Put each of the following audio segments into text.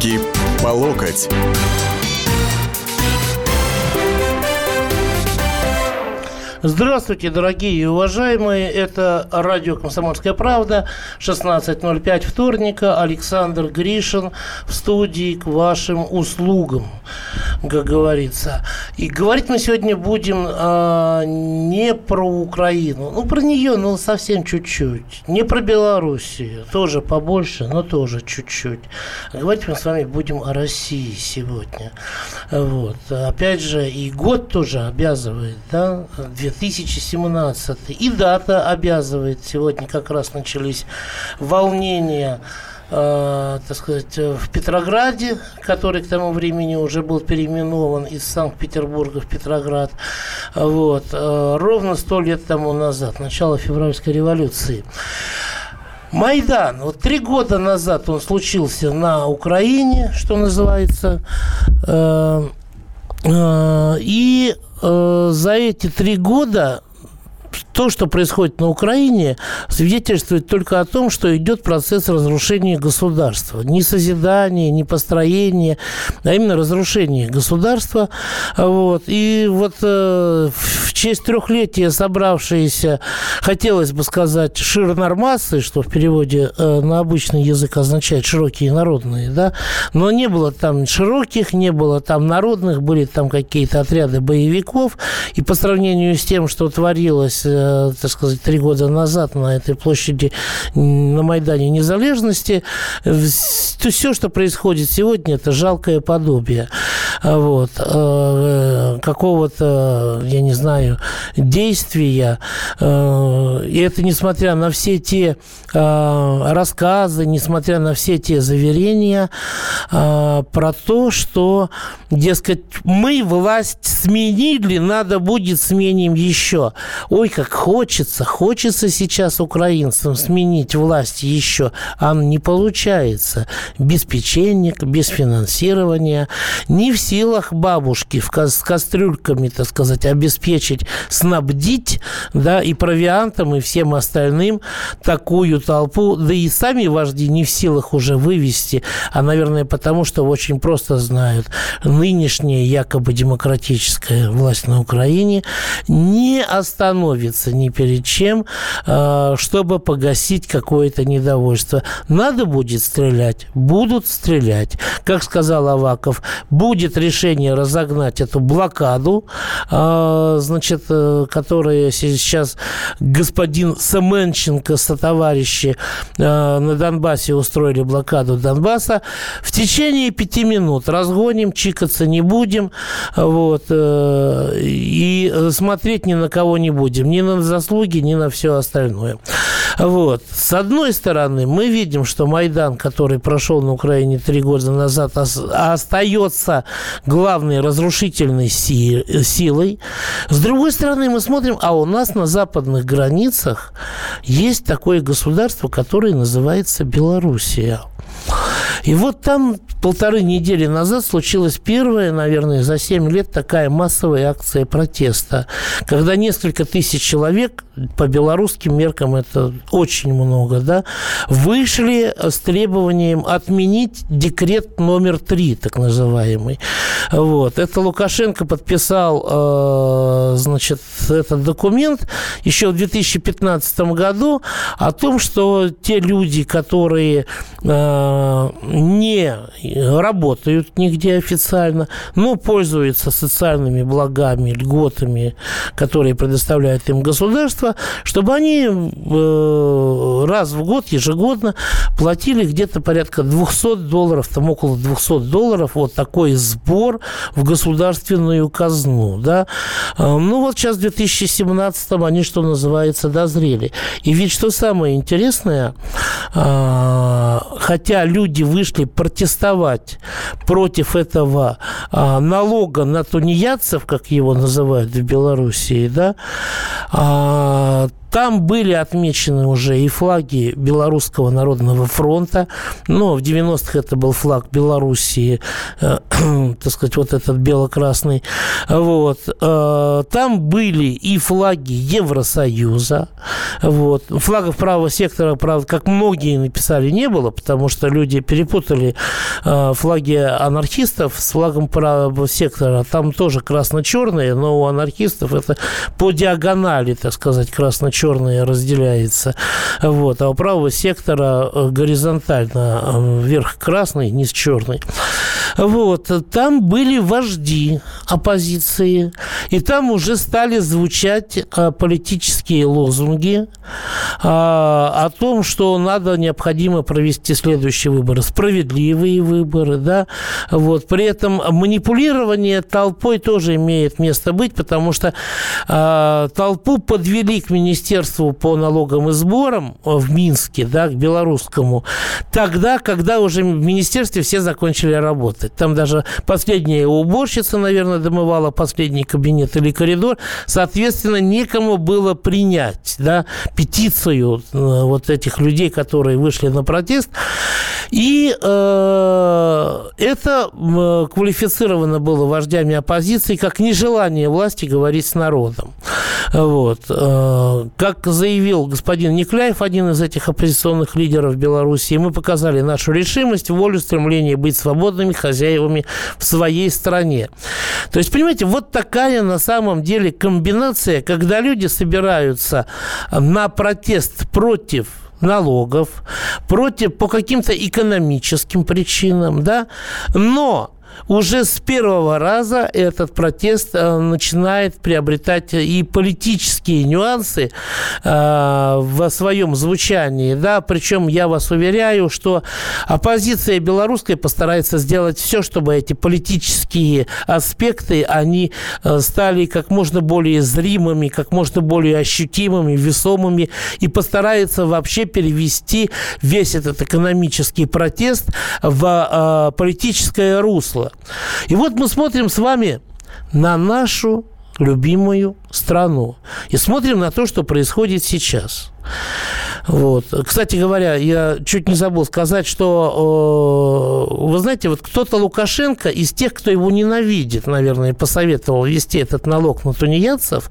Руки по локоть. Здравствуйте, дорогие и уважаемые. Это радио «Комсомольская правда». 16.05 вторника. Александр Гришин в студии к вашим услугам, как говорится. И говорить мы сегодня будем а, не про Украину. Ну, про нее, ну, совсем чуть-чуть. Не про Белоруссию. Тоже побольше, но тоже чуть-чуть. Говорить мы с вами будем о России сегодня. Вот. Опять же, и год тоже обязывает, да, 2017. И дата обязывает. Сегодня как раз начались волнения э, так сказать, в Петрограде, который к тому времени уже был переименован из Санкт-Петербурга в Петроград, вот, э, ровно сто лет тому назад, начало февральской революции. Майдан. Вот три года назад он случился на Украине, что называется. Э, э, и э, за эти три года то, что происходит на Украине, свидетельствует только о том, что идет процесс разрушения государства. Не созидания, не построения, а именно разрушение государства. Вот. И вот э, в честь трехлетия собравшиеся, хотелось бы сказать, ширнормасы, что в переводе э, на обычный язык означает широкие народные, да, но не было там широких, не было там народных, были там какие-то отряды боевиков, и по сравнению с тем, что творилось Э, так сказать, три года назад на этой площади на Майдане Незалежности, то все, что происходит сегодня, это жалкое подобие вот, э, какого-то, я не знаю, действия. Э, и это несмотря на все те рассказы, несмотря на все те заверения про то, что, дескать, мы власть сменили, надо будет сменим еще. Ой, как хочется, хочется сейчас украинцам сменить власть еще, а не получается. Без печенек, без финансирования. Не в силах бабушки в, с кастрюльками, так сказать, обеспечить, снабдить, да, и провиантом, и всем остальным такую толпу, да и сами вожди не в силах уже вывести, а, наверное, потому что очень просто знают, нынешняя якобы демократическая власть на Украине не остановится остановиться ни перед чем, а, чтобы погасить какое-то недовольство. Надо будет стрелять, будут стрелять. Как сказал Аваков, будет решение разогнать эту блокаду, а, значит, э, которая сейчас господин Семенченко со товарищи а, на Донбассе устроили блокаду Донбасса. В течение пяти минут разгоним, чикаться не будем, вот, э, и смотреть ни на кого не будем, ни на на заслуги, ни на все остальное. Вот. С одной стороны, мы видим, что Майдан, который прошел на Украине три года назад, остается главной разрушительной силой. С другой стороны, мы смотрим, а у нас на западных границах есть такое государство, которое называется Белоруссия. И вот там полторы недели назад случилась первая, наверное, за 7 лет такая массовая акция протеста, когда несколько тысяч человек, по белорусским меркам это очень много, да, вышли с требованием отменить декрет номер три, так называемый. Вот. Это Лукашенко подписал, э, значит, этот документ еще в 2015 году о том, что те люди, которые э, не работают нигде официально, но пользуются социальными благами, льготами, которые предоставляет им государство, чтобы они э, раз в год, ежегодно платили где-то порядка 200 долларов, там около 200 долларов, вот такой сбор в государственную казну, да. Э, ну вот сейчас в 2017 они, что называется, дозрели. И ведь что самое интересное, э, хотя люди вышли протестовать против этого а, налога на тунеядцев, как его называют в Белоруссии, да, а, там были отмечены уже и флаги Белорусского народного фронта, но в 90-х это был флаг Белоруссии, э, так сказать, вот этот бело-красный. Вот. Э, там были и флаги Евросоюза. Вот. Флагов правого сектора, правда, как многие написали, не было, потому что люди перепутали э, флаги анархистов с флагом правого сектора. Там тоже красно-черные, но у анархистов это по диагонали, так сказать, красно-черные разделяется. Вот. А у правого сектора э, горизонтально э, вверх красный, низ черный. Вот. Там были вожди оппозиции, и там уже стали звучать э, политические лозунги о том, что надо, необходимо провести следующие выборы. Справедливые выборы, да. Вот. При этом манипулирование толпой тоже имеет место быть, потому что толпу подвели к Министерству по налогам и сборам в Минске, да, к белорусскому, тогда, когда уже в министерстве все закончили работать. Там даже последняя уборщица, наверное, домывала последний кабинет или коридор. Соответственно, некому было принять да, петицию э, вот этих людей, которые вышли на протест. И э, это э, квалифицировано было вождями оппозиции как нежелание власти говорить с народом. Вот. Э, как заявил господин Никляев, один из этих оппозиционных лидеров Беларуси, мы показали нашу решимость, волю, стремление быть свободными хозяевами в своей стране. То есть, понимаете, вот такая на самом деле комбинация, когда люди собираются на протест против налогов, против по каким-то экономическим причинам, да, но уже с первого раза этот протест э, начинает приобретать и политические нюансы э, в своем звучании, да, причем я вас уверяю, что оппозиция белорусская постарается сделать все, чтобы эти политические аспекты, они э, стали как можно более зримыми, как можно более ощутимыми, весомыми, и постарается вообще перевести весь этот экономический протест в политическое русло. И вот мы смотрим с вами на нашу любимую страну и смотрим на то, что происходит сейчас. Вот. Кстати говоря, я чуть не забыл сказать, что, вы знаете, вот кто-то Лукашенко из тех, кто его ненавидит, наверное, посоветовал ввести этот налог на тунеядцев,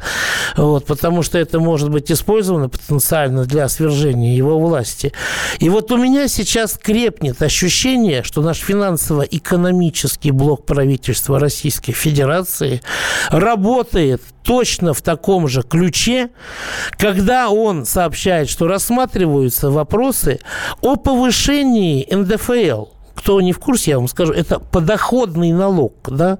вот, потому что это может быть использовано потенциально для свержения его власти. И вот у меня сейчас крепнет ощущение, что наш финансово-экономический блок правительства Российской Федерации работает точно в таком же ключе, когда он сообщает, что рассматриваются вопросы о повышении НДФЛ – кто не в курсе, я вам скажу, это подоходный налог, да,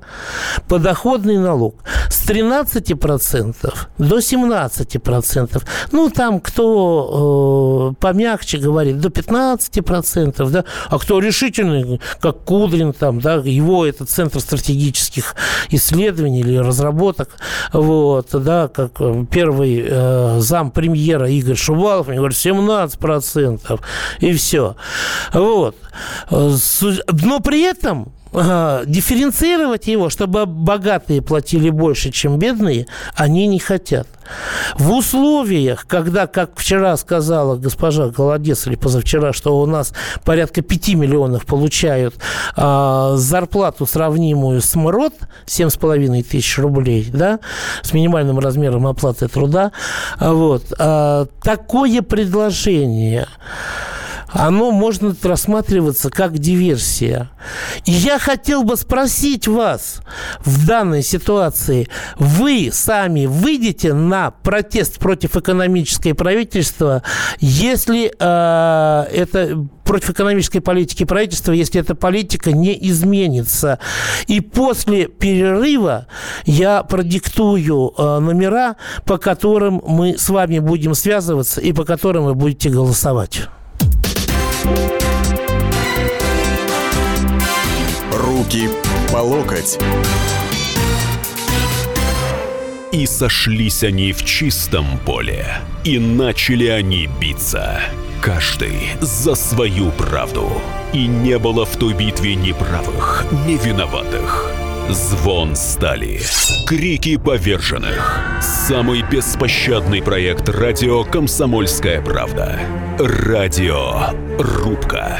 подоходный налог с 13% до 17%. Ну, там кто э, помягче говорит, до 15%, да, а кто решительный, как Кудрин, там, да, его это Центр стратегических исследований или разработок, вот, да, как э, первый э, зам премьера Игорь Шувалов, мне говорит, 17%, и все. Вот. Но при этом дифференцировать его, чтобы богатые платили больше, чем бедные, они не хотят. В условиях, когда, как вчера сказала госпожа Голодец или позавчера, что у нас порядка 5 миллионов получают э, зарплату, сравнимую с МРОД, 7,5 тысяч рублей, да, с минимальным размером оплаты труда, вот, э, такое предложение оно может рассматриваться как диверсия. И я хотел бы спросить вас в данной ситуации, вы сами выйдете на протест против экономической правительства, если э, это против экономической политики правительства, если эта политика не изменится. И после перерыва я продиктую э, номера, по которым мы с вами будем связываться и по которым вы будете голосовать. Руки по локоть. И сошлись они в чистом поле, и начали они биться. Каждый за свою правду. И не было в той битве ни правых, ни виноватых. Звон стали. Крики поверженных. Самый беспощадный проект радио «Комсомольская правда». Радио «Рубка».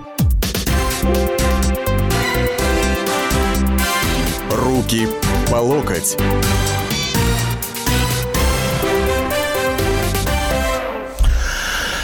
Руки по локоть.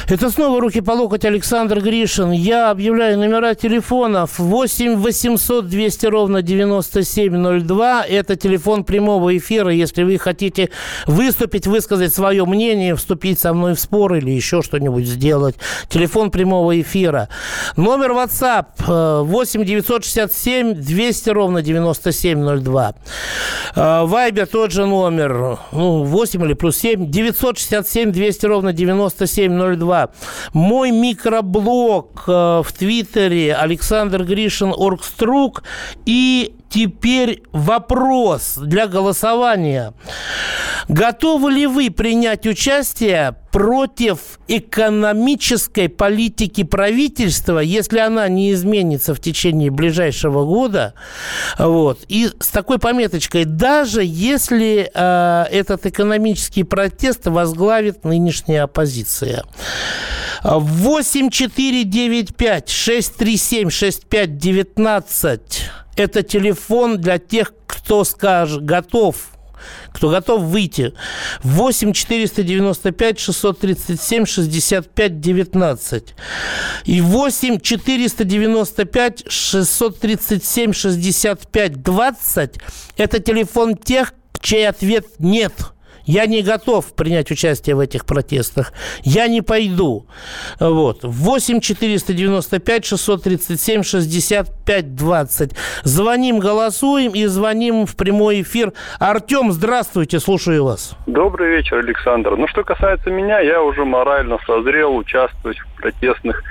Это снова руки по локоть Александр Гришин. Я объявляю номера телефонов 8 800 200 ровно 9702. Это телефон прямого эфира. Если вы хотите выступить, высказать свое мнение, вступить со мной в спор или еще что-нибудь сделать. Телефон прямого эфира. Номер WhatsApp 8 967 200 ровно 9702. Вайбер тот же номер. Ну, 8 или плюс 7. 967 200 ровно 9702. Мой микроблог э, в Твиттере Александр Гришин Оргструк. И теперь вопрос для голосования. Готовы ли вы принять участие против экономической политики правительства, если она не изменится в течение ближайшего года? Вот. И с такой пометочкой, даже если э, этот экономический протест возглавит нынешняя оппозиция. 8 4 9 5 6 3 7 6 5 19 это телефон для тех, кто скажет, готов кто готов выйти. 8 495 637 65 19. И 8 495 637 65 20 это телефон тех, чей ответ нет – я не готов принять участие в этих протестах. Я не пойду. Вот. 8 495 637 65 20. Звоним, голосуем и звоним в прямой эфир. Артем, здравствуйте, слушаю вас. Добрый вечер, Александр. Ну, что касается меня, я уже морально созрел участвовать в протестных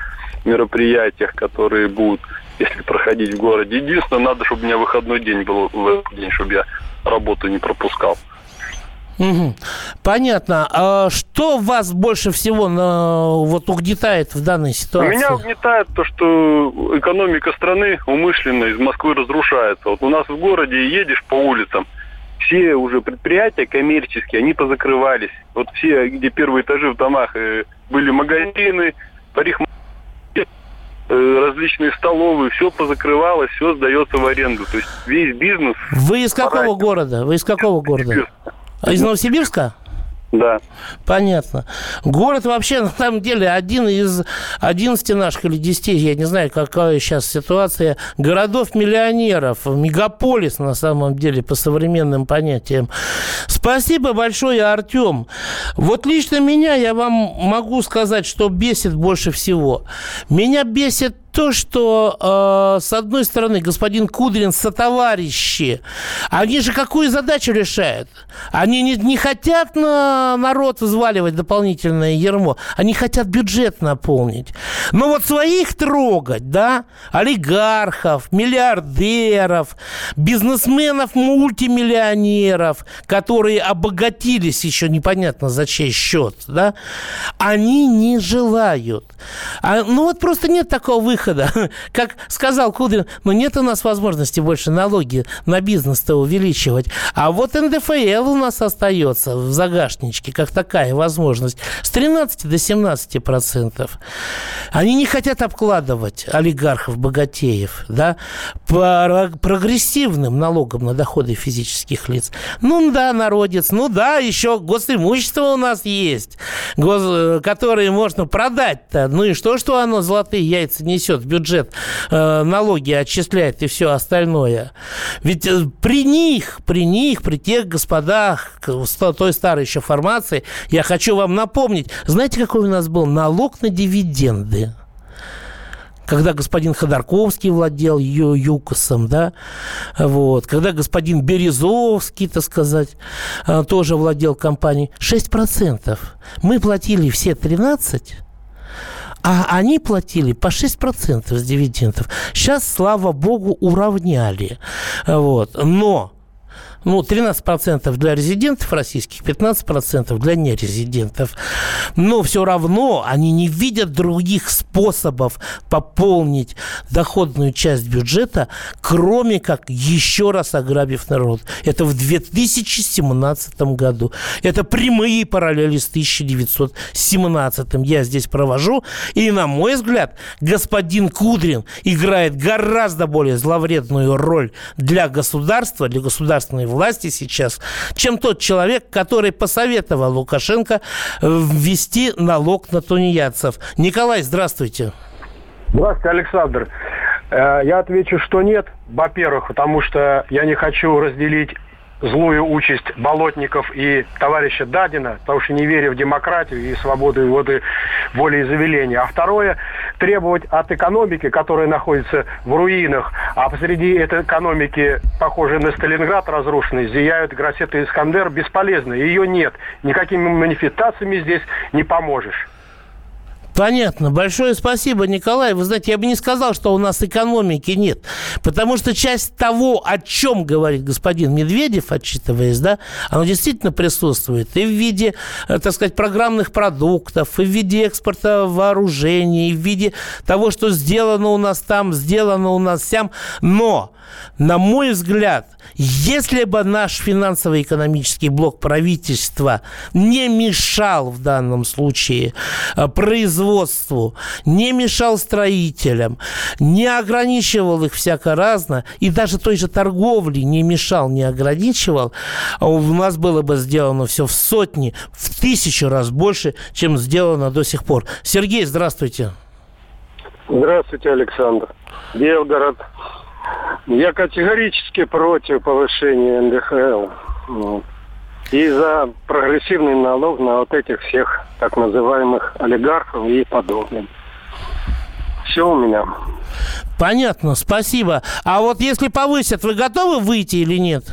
мероприятиях, которые будут, если проходить в городе. Единственное, надо, чтобы у меня выходной день был в этот день, чтобы я работу не пропускал. Угу. Понятно. А что вас больше всего на, вот угнетает в данной ситуации? Меня угнетает то, что экономика страны умышленно из Москвы разрушается. Вот у нас в городе едешь по улицам, все уже предприятия коммерческие, они позакрывались. Вот все, где первые этажи в домах э, были магазины, парикмахерские, э, различные столовые, все позакрывалось, все сдается в аренду. То есть весь бизнес... Вы из какого города? Вы из какого города? А из Новосибирска? Да. Понятно. Город вообще, на самом деле, один из 11 наших или 10, я не знаю, какая сейчас ситуация, городов-миллионеров, мегаполис, на самом деле, по современным понятиям. Спасибо большое, Артем. Вот лично меня, я вам могу сказать, что бесит больше всего. Меня бесит то, что, э, с одной стороны, господин Кудрин сотоварищи, они же какую задачу решают? Они не, не хотят на народ взваливать дополнительное ермо, они хотят бюджет наполнить. Но вот своих трогать, да, олигархов, миллиардеров, бизнесменов, мультимиллионеров, которые обогатились еще непонятно за чей счет, да, они не желают. А, ну вот просто нет такого выхода выхода. Как сказал Кудрин, ну нет у нас возможности больше налоги на бизнес-то увеличивать. А вот НДФЛ у нас остается в загашничке, как такая возможность, с 13 до 17 процентов. Они не хотят обкладывать олигархов, богатеев, да, прогрессивным налогом на доходы физических лиц. Ну да, народец, ну да, еще госимущество у нас есть, гос, э, которое можно продать-то. Ну и что, что оно золотые яйца несет? В бюджет, э, налоги отчисляет и все остальное. Ведь э, при них, при них, при тех господах, той старой еще формации, я хочу вам напомнить, знаете, какой у нас был налог на дивиденды? когда господин Ходорковский владел ее ЮКОСом, да, вот, когда господин Березовский, так сказать, э, тоже владел компанией, 6%. Мы платили все 13%, А они платили по 6% с дивидендов. Сейчас, слава богу, уравняли. Вот. Но ну, 13% для резидентов российских, 15% для нерезидентов. Но все равно они не видят других способов пополнить доходную часть бюджета, кроме как еще раз ограбив народ. Это в 2017 году. Это прямые параллели с 1917. Я здесь провожу. И, на мой взгляд, господин Кудрин играет гораздо более зловредную роль для государства, для государственной власти сейчас, чем тот человек, который посоветовал Лукашенко э, ввести налог на тунеядцев. Николай, здравствуйте. Здравствуйте, Александр. Э, я отвечу, что нет, во-первых, потому что я не хочу разделить злую участь болотников и товарища Дадина, потому что не верю в демократию и свободу и воды, волеизъявления. А второе, требовать от экономики, которая находится в руинах, а посреди этой экономики, похожей на Сталинград разрушенный, зияют Гросета и Искандер, бесполезно. Ее нет. Никакими манифестациями здесь не поможешь. Понятно. Большое спасибо, Николай. Вы знаете, я бы не сказал, что у нас экономики нет. Потому что часть того, о чем говорит господин Медведев, отчитываясь, да, оно действительно присутствует. И в виде, э, так сказать, программных продуктов, и в виде экспорта вооружений, и в виде того, что сделано у нас там, сделано у нас сям. Но, на мой взгляд, если бы наш финансово-экономический блок правительства не мешал в данном случае э, производству, не мешал строителям, не ограничивал их всяко разно, и даже той же торговли не мешал, не ограничивал, а у нас было бы сделано все в сотни, в тысячу раз больше, чем сделано до сих пор. Сергей, здравствуйте. Здравствуйте, Александр. Белгород. Я категорически против повышения НДХЛ. И за прогрессивный налог на вот этих всех так называемых олигархов и подобных. Все у меня. Понятно, спасибо. А вот если повысят, вы готовы выйти или нет?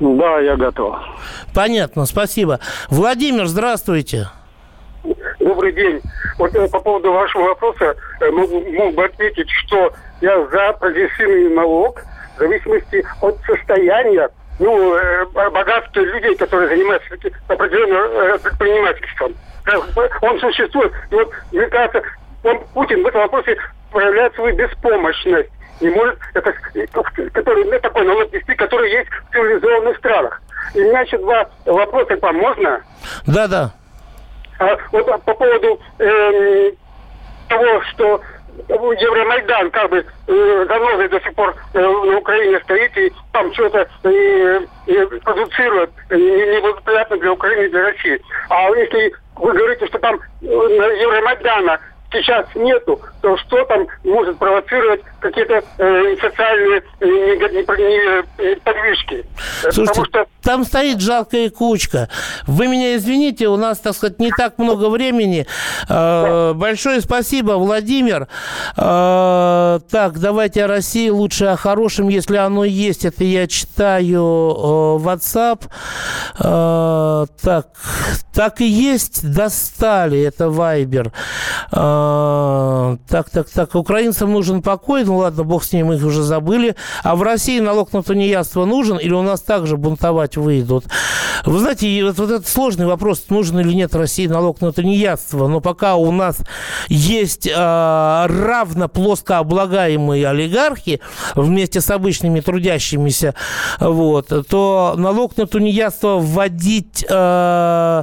Да, я готов. Понятно, спасибо. Владимир, здравствуйте. Добрый день. Вот э, по поводу вашего вопроса э, мог, мог бы ответить, что я за прогрессивный налог в зависимости от состояния ну, э, богатства людей, которые занимаются определенным предпринимательством. Он существует. И вот, мне кажется, он, Путин в этом вопросе проявляет свою беспомощность. Не может, это, который, ну, такой налог вести, который есть в цивилизованных странах. И у меня еще два вопроса к. Можно? Да, да. А, вот по поводу э, того, что Евромайдан как бы э, давно до сих пор э, на Украине стоит и там что-то э, э, продуцирует э, неблагоприятно для Украины для России. А если вы говорите, что там э, Евромайдана сейчас нету, то что там может провоцировать какие-то э, социальные э, не, не, не, подвижки? Слушайте, Потому что... там стоит жалкая кучка. Вы меня извините, у нас, так сказать, не так много времени. Э, большое спасибо, Владимир. Э, так, давайте о России лучше о хорошем, если оно есть. Это я читаю э, WhatsApp. Э, так, так и есть, достали. Это Вайбер. Э, а, так, так, так, украинцам нужен покой, ну ладно, бог с ним, их уже забыли. А в России налог на тунеядство нужен или у нас также бунтовать выйдут? Вы знаете, вот, вот этот сложный вопрос, нужен или нет России налог на тунеядство, но пока у нас есть э, равно плоско олигархи вместе с обычными трудящимися, вот, то налог на тунеядство вводить, э,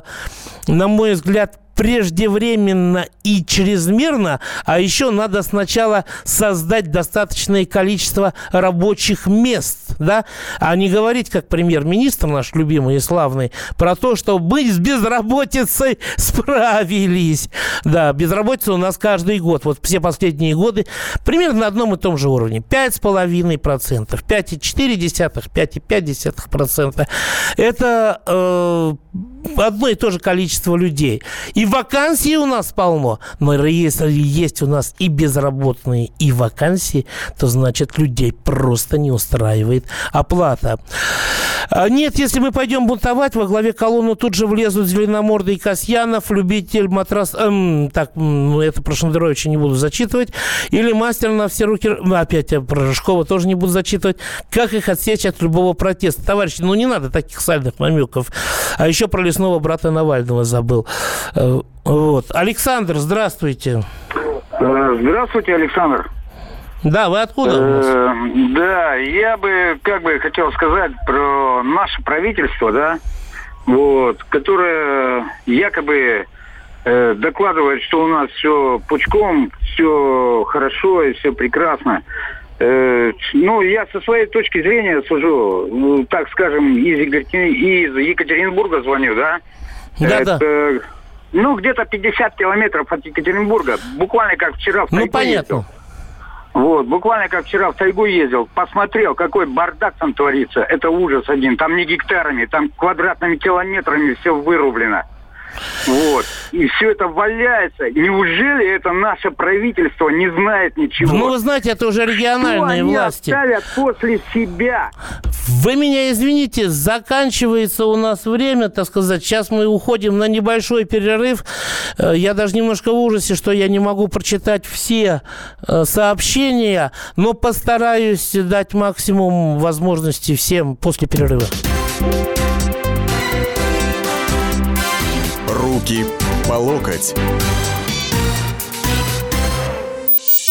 на мой взгляд, преждевременно и чрезмерно, а еще надо сначала создать достаточное количество рабочих мест, да, а не говорить, как премьер-министр наш любимый и славный, про то, что мы с безработицей справились. Да, безработица у нас каждый год, вот все последние годы, примерно на одном и том же уровне. 5,5%, 5,4%, 5,5%. Это э, одно и то же количество людей. И Вакансий у нас полно. Но если есть у нас и безработные, и вакансии, то значит людей просто не устраивает оплата. А нет, если мы пойдем бунтовать, во главе колонны тут же влезут Зеленомордый Касьянов, любитель матрас... Эм, так, ну, это про Шендеровича не буду зачитывать. Или мастер на все руки... Опять я про Рыжкова тоже не буду зачитывать. Как их отсечь от любого протеста? Товарищи, ну не надо таких сальных намеков. А еще про лесного брата Навального забыл. Вот. Александр, здравствуйте. Э, здравствуйте, Александр. Да, вы откуда? Э, да, я бы как бы хотел сказать про наше правительство, да, вот, которое якобы э, докладывает, что у нас все пучком, все хорошо и все прекрасно. Э, ну, я со своей точки зрения сужу, ну, так скажем, из, из Екатеринбурга звоню, да? Да, да. Ну, где-то 50 километров от Екатеринбурга. Буквально как вчера в Ну, понятно. Ездил. Вот, буквально как вчера в тайгу ездил, посмотрел, какой бардак там творится. Это ужас один. Там не гектарами, там квадратными километрами все вырублено. Вот. И все это валяется. Неужели это наше правительство не знает ничего? Ну, вы знаете, это уже региональные Что власти. Они оставят после себя. Вы меня извините, заканчивается у нас время, так сказать. Сейчас мы уходим на небольшой перерыв. Э, я даже немножко в ужасе, что я не могу прочитать все э, сообщения, но постараюсь дать максимум возможностей всем после перерыва. Руки по локоть.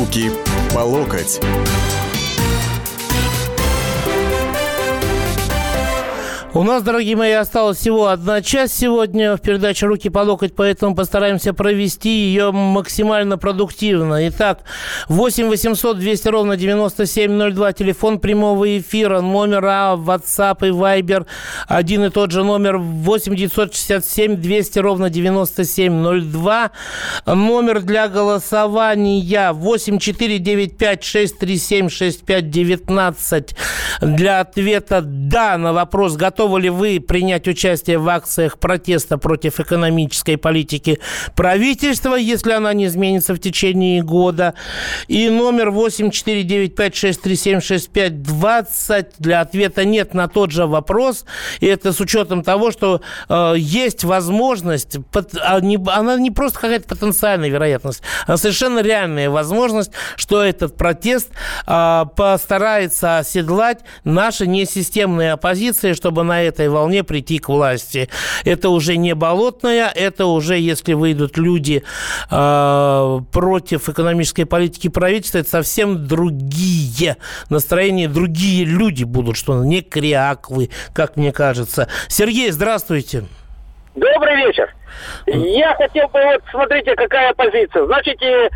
Руки по локоть. У нас, дорогие мои, осталось всего одна часть сегодня в передаче «Руки по локоть», поэтому постараемся провести ее максимально продуктивно. Итак, 8 800 200 ровно 9702, телефон прямого эфира, номер А, WhatsApp и Viber, один и тот же номер 8 967 200 ровно 9702, номер для голосования 8 495 637 6519 для ответа «да» на вопрос «готов готовы ли вы принять участие в акциях протеста против экономической политики правительства, если она не изменится в течение года. И номер 849563765520 для ответа нет на тот же вопрос. И это с учетом того, что э, есть возможность, под, а не, она не просто какая-то потенциальная вероятность, а совершенно реальная возможность, что этот протест э, постарается оседлать наши несистемные оппозиции, чтобы на этой волне прийти к власти. Это уже не болотная, это уже, если выйдут люди э, против экономической политики правительства, это совсем другие настроения, другие люди будут, что не кряклы, как мне кажется. Сергей, здравствуйте. Добрый вечер. Я хотел бы, вот смотрите, какая позиция. Значит, э,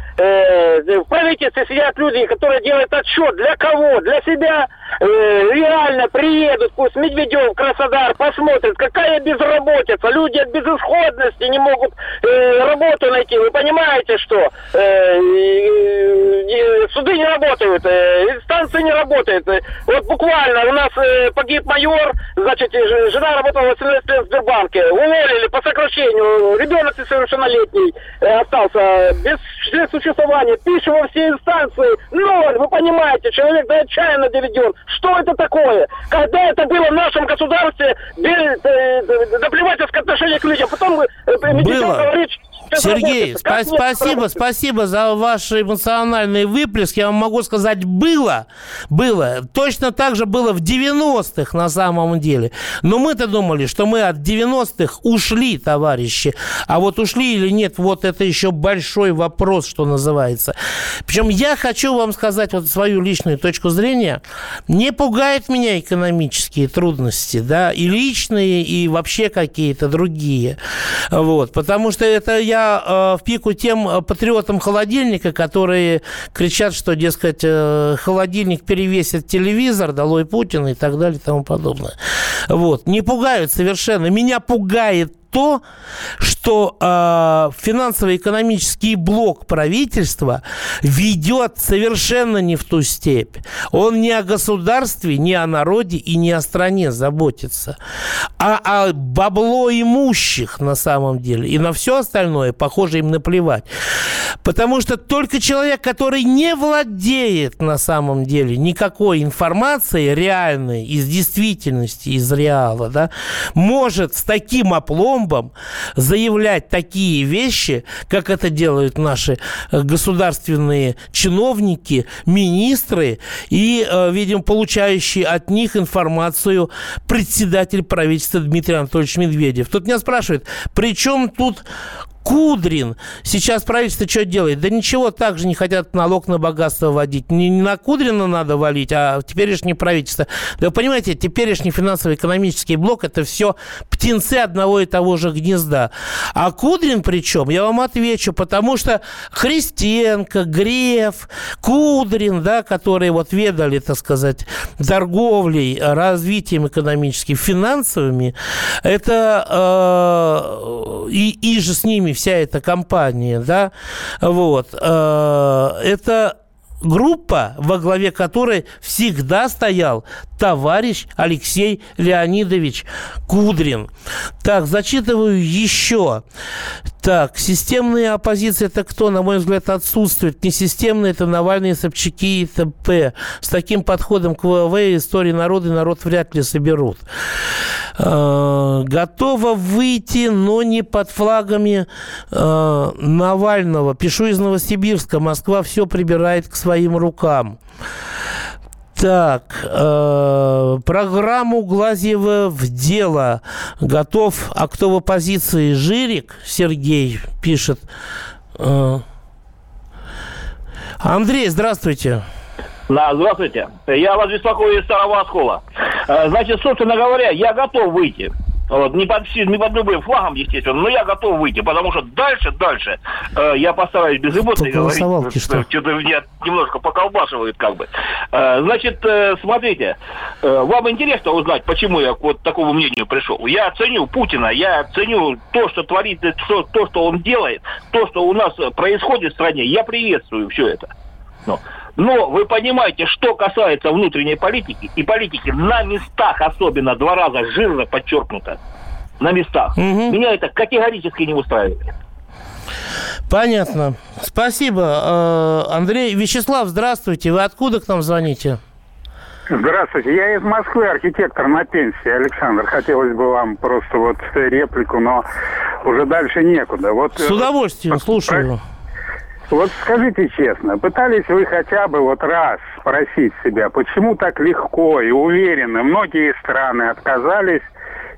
в правительстве сидят люди, которые делают отчет. Для кого? Для себя э, реально приедут, пусть Медведев, Краснодар, посмотрят, какая безработица. Люди от безысходности не могут э, работу найти. Вы понимаете, что э, э, суды не работают, э, инстанции не работают. Вот буквально у нас э, погиб майор, значит, жена работала 18 лет в Сбербанке. Уволили по сокращению. Ребенок несовершеннолетний э, остался без средств существования, пишем во все инстанции, ноль, вы понимаете, человек до отчаянно доведен. Что это такое? Когда это было в нашем государстве без, э, наплевательское отношение к людям, потом э, Медведев говорит, Сергей, спа- спасибо, спасибо за ваш эмоциональный выплеск. Я вам могу сказать, было, было. Точно так же было в 90-х на самом деле. Но мы-то думали, что мы от 90-х ушли, товарищи. А вот ушли или нет, вот это еще большой вопрос, что называется. Причем я хочу вам сказать вот свою личную точку зрения. Не пугает меня экономические трудности, да, и личные, и вообще какие-то другие. Вот, потому что это я э, в пику тем э, патриотам холодильника, которые кричат, что, дескать, э, холодильник перевесит телевизор, долой Путина и так далее и тому подобное. Вот, не пугают совершенно. Меня пугает то, что э, финансово-экономический блок правительства ведет совершенно не в ту степь. Он не о государстве, не о народе и не о стране заботится, а о бабло имущих на самом деле. И на все остальное, похоже, им наплевать. Потому что только человек, который не владеет на самом деле никакой информацией реальной из действительности, из реала, да, может с таким опломбом заявлять такие вещи, как это делают наши э, государственные чиновники, министры и, э, видимо, получающие от них информацию председатель правительства Дмитрий Анатольевич Медведев. Тут меня спрашивают, при чем тут Кудрин. Сейчас правительство что делает? Да ничего, так же не хотят налог на богатство вводить. Не, не на Кудрина надо валить, а теперешнее правительство. Да вы понимаете, теперешний финансово-экономический блок – это все птенцы одного и того же гнезда. А Кудрин причем, я вам отвечу, потому что Христенко, Греф, Кудрин, да, которые вот ведали, так сказать, торговлей, развитием экономическим, финансовыми, это э, и, и же с ними вся эта компания, да, вот, э, это группа, во главе которой всегда стоял товарищ Алексей Леонидович Кудрин. Так, зачитываю еще. Так, системная оппозиция это кто? На мой взгляд, отсутствует. Несистемные это Навальный, Собчаки и т.п. С таким подходом к ВВ истории народа народ вряд ли соберут. Э, готова выйти, но не под флагами э, Навального. Пишу из Новосибирска. Москва все прибирает к своим рукам. Так, э, программу Глазьева в дело готов. А кто в оппозиции? Жирик Сергей пишет. Э, Андрей, здравствуйте. Да, здравствуйте. Я вас беспокою из Старого Оскола. Э, Значит, собственно говоря, я готов выйти. Вот, не, под, не под любым флагом, естественно, но я готов выйти, потому что дальше, дальше э, я постараюсь без эмоций говорить. что? Что-то меня немножко поколбашивает как бы. Э, значит, э, смотрите, э, вам интересно узнать, почему я к вот такому мнению пришел? Я ценю Путина, я ценю то, что творит, э, что- то, что он делает, то, что у нас э, происходит в стране, я приветствую все это. Но, но вы понимаете, что касается внутренней политики, и политики на местах особенно два раза жирно подчеркнуто, на местах, Мгм. меня это категорически не устраивает. Понятно. Спасибо, Э, Андрей. Вячеслав, здравствуйте. Вы откуда к нам звоните? Здравствуйте, я из Москвы, архитектор на пенсии, Александр. Хотелось бы вам просто вот реплику, но уже дальше некуда. Вот, С э, удовольствием, слушаю. Вот скажите честно, пытались вы хотя бы вот раз спросить себя, почему так легко и уверенно многие страны отказались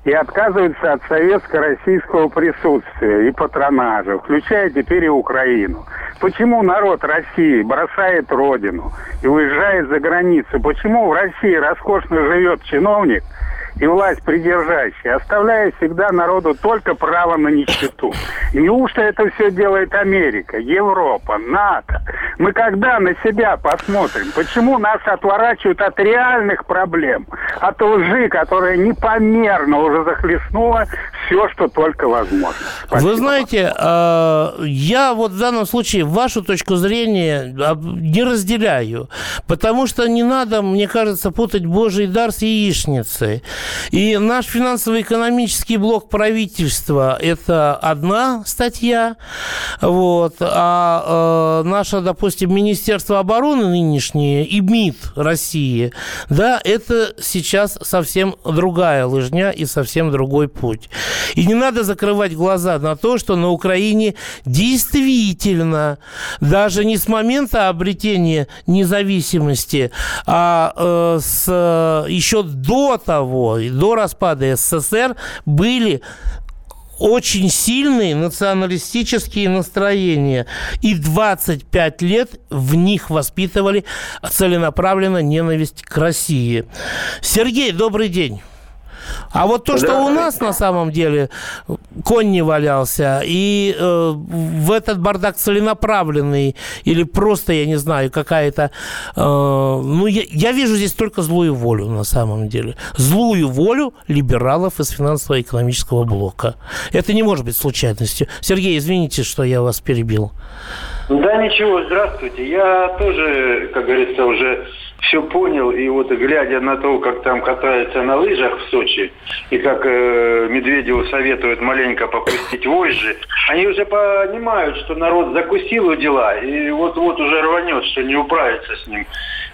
и отказываются от советско-российского присутствия и патронажа, включая теперь и Украину. Почему народ России бросает родину и уезжает за границу? Почему в России роскошно живет чиновник, и власть придержащая, оставляя всегда народу только право на нищету. Неужто это все делает Америка, Европа, НАТО? Мы когда на себя посмотрим? Почему нас отворачивают от реальных проблем, от лжи, которая непомерно уже захлестнула все, что только возможно? Спасибо. Вы знаете, э, я вот в данном случае вашу точку зрения а, не разделяю, потому что не надо, мне кажется, путать Божий дар с яичницей. И наш финансово-экономический блок правительства – это одна статья, вот, а э, наше, допустим, Министерство обороны нынешнее и МИД России, да, это сейчас совсем другая лыжня и совсем другой путь. И не надо закрывать глаза на то, что на Украине действительно, даже не с момента обретения независимости, а э, с, еще до того, до распада СССР были очень сильные националистические настроения. И 25 лет в них воспитывали целенаправленно ненависть к России. Сергей, добрый день. А вот то, да. что у нас на самом деле конь не валялся, и э, в этот бардак целенаправленный, или просто, я не знаю, какая-то... Э, ну, я, я вижу здесь только злую волю на самом деле. Злую волю либералов из финансово-экономического блока. Это не может быть случайностью. Сергей, извините, что я вас перебил. Да ничего, здравствуйте. Я тоже, как говорится, уже все понял, и вот глядя на то, как там катаются на лыжах в Сочи, и как э, Медведеву советуют маленько попустить вожжи, они уже понимают, что народ закусил у дела, и вот-вот уже рванет, что не управиться с ним.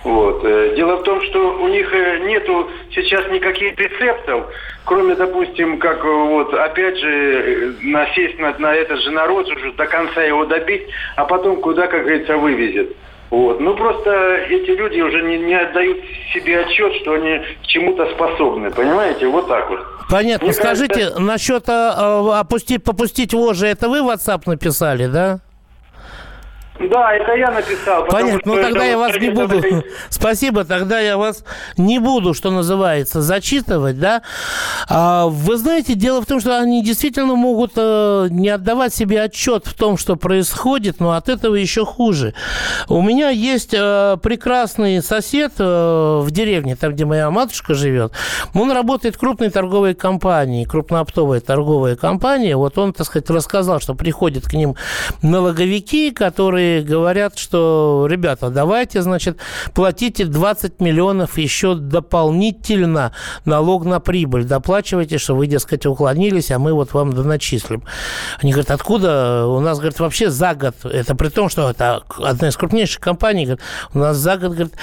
Вот. Э, дело в том, что у них э, нету сейчас никаких рецептов, кроме, допустим, как вот опять же насесть на, на этот же народ, уже до конца его добить, а потом куда, как говорится, вывезет. Вот. Ну, просто эти люди уже не, не отдают себе отчет, что они к чему-то способны. Понимаете? Вот так вот. Понятно. Мне Скажите, кажется... насчет а, опустить, попустить вожжи, это вы в WhatsApp написали, да? Да, это я написал. Понятно, ну тогда я вас не буду... Спасибо, тогда я вас не буду, что называется, зачитывать, да. А, вы знаете, дело в том, что они действительно могут э, не отдавать себе отчет в том, что происходит, но от этого еще хуже. У меня есть э, прекрасный сосед э, в деревне, там, где моя матушка живет. Он работает в крупной торговой компании, крупнооптовая торговая компания. Вот он, так сказать, рассказал, что приходят к ним налоговики, которые которые говорят, что, ребята, давайте, значит, платите 20 миллионов еще дополнительно налог на прибыль, доплачивайте, что вы, дескать, уклонились, а мы вот вам доначислим. Они говорят, откуда? У нас, говорят, вообще за год, это при том, что это одна из крупнейших компаний, говорят, у нас за год, говорят,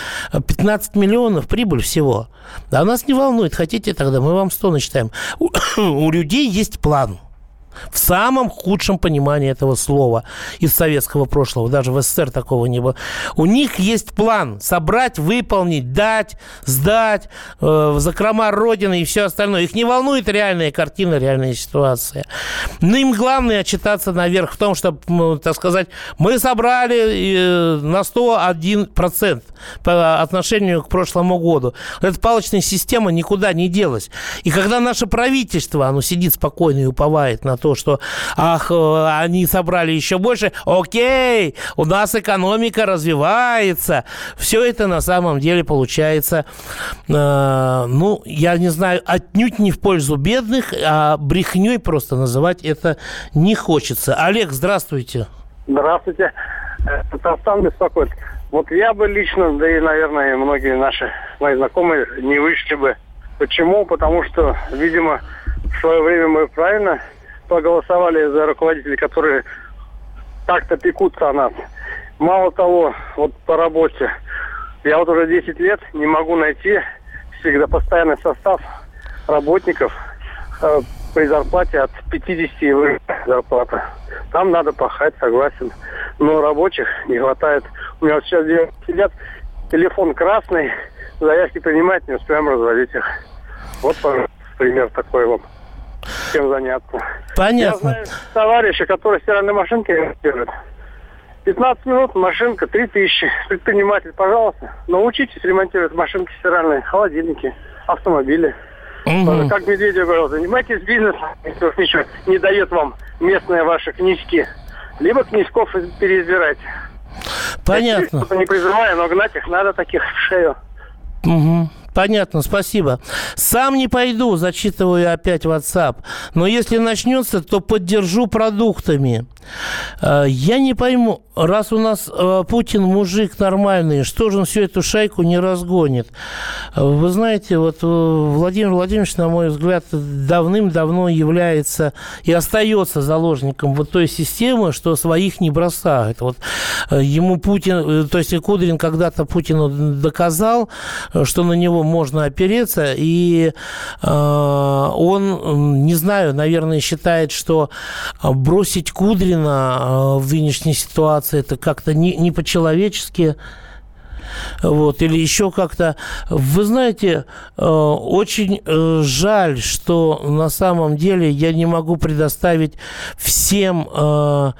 15 миллионов прибыль всего. Да нас не волнует, хотите тогда, мы вам 100 начитаем. У, у людей есть план – в самом худшем понимании этого слова из советского прошлого. Даже в СССР такого не было. У них есть план собрать, выполнить, дать, сдать э, закрома Родины и все остальное. Их не волнует реальная картина, реальная ситуация. Но им главное отчитаться наверх в том, чтобы, так сказать, мы собрали э, на 101% по отношению к прошлому году. Эта палочная система никуда не делась. И когда наше правительство, оно сидит спокойно и уповает на то, что, ах, э, они собрали еще больше, окей, у нас экономика развивается. Все это на самом деле получается, э, ну, я не знаю, отнюдь не в пользу бедных, а брехней просто называть это не хочется. Олег, здравствуйте. Здравствуйте. Татарстан беспокоит. Вот я бы лично, да и, наверное, многие наши мои знакомые не вышли бы. Почему? Потому что, видимо, в свое время мы правильно проголосовали за руководителей, которые так-то пекутся о нас. Мало того, вот по работе, я вот уже 10 лет не могу найти всегда постоянный состав работников э, при зарплате от 50 и выше зарплата. Там надо пахать, согласен. Но рабочих не хватает. У меня вот сейчас сидят, телефон красный, заявки принимать, не успеем разводить их. Вот, пожалуйста, пример такой вам чем заняться. Понятно. Я знаю товарища, который стиральной машинкой ремонтирует. 15 минут, машинка, 3000. Предприниматель, пожалуйста, научитесь ремонтировать машинки стиральные, холодильники, автомобили. Угу. Как Медведев говорил, занимайтесь бизнесом, если уж ничего не дает вам местные ваши книжки. Либо книжков переизбирайте. Понятно. Я не призываю, но гнать их надо таких в шею. Угу. Понятно, спасибо. Сам не пойду, зачитываю опять WhatsApp. Но если начнется, то поддержу продуктами. Э, я не пойму, раз у нас э, Путин мужик нормальный, что же он всю эту шайку не разгонит? Э, вы знаете, вот Владимир Владимирович, на мой взгляд, давным-давно является и остается заложником вот той системы, что своих не бросают. Вот ему Путин, то есть Кудрин когда-то Путину доказал, что на него можно опереться, и он, не знаю, наверное, считает, что бросить Кудрина в нынешней ситуации это как-то не, не по-человечески вот, или еще как-то. Вы знаете, э, очень э, жаль, что на самом деле я не могу предоставить всем э,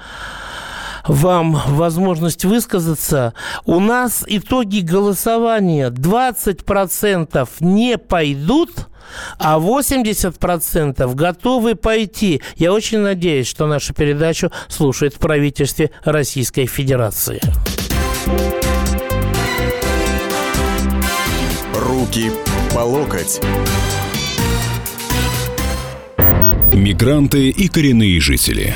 вам возможность высказаться. У нас итоги голосования 20% не пойдут – а 80% готовы пойти. Я очень надеюсь, что нашу передачу слушает в правительстве Российской Федерации. Руки по локоть. Мигранты и коренные жители.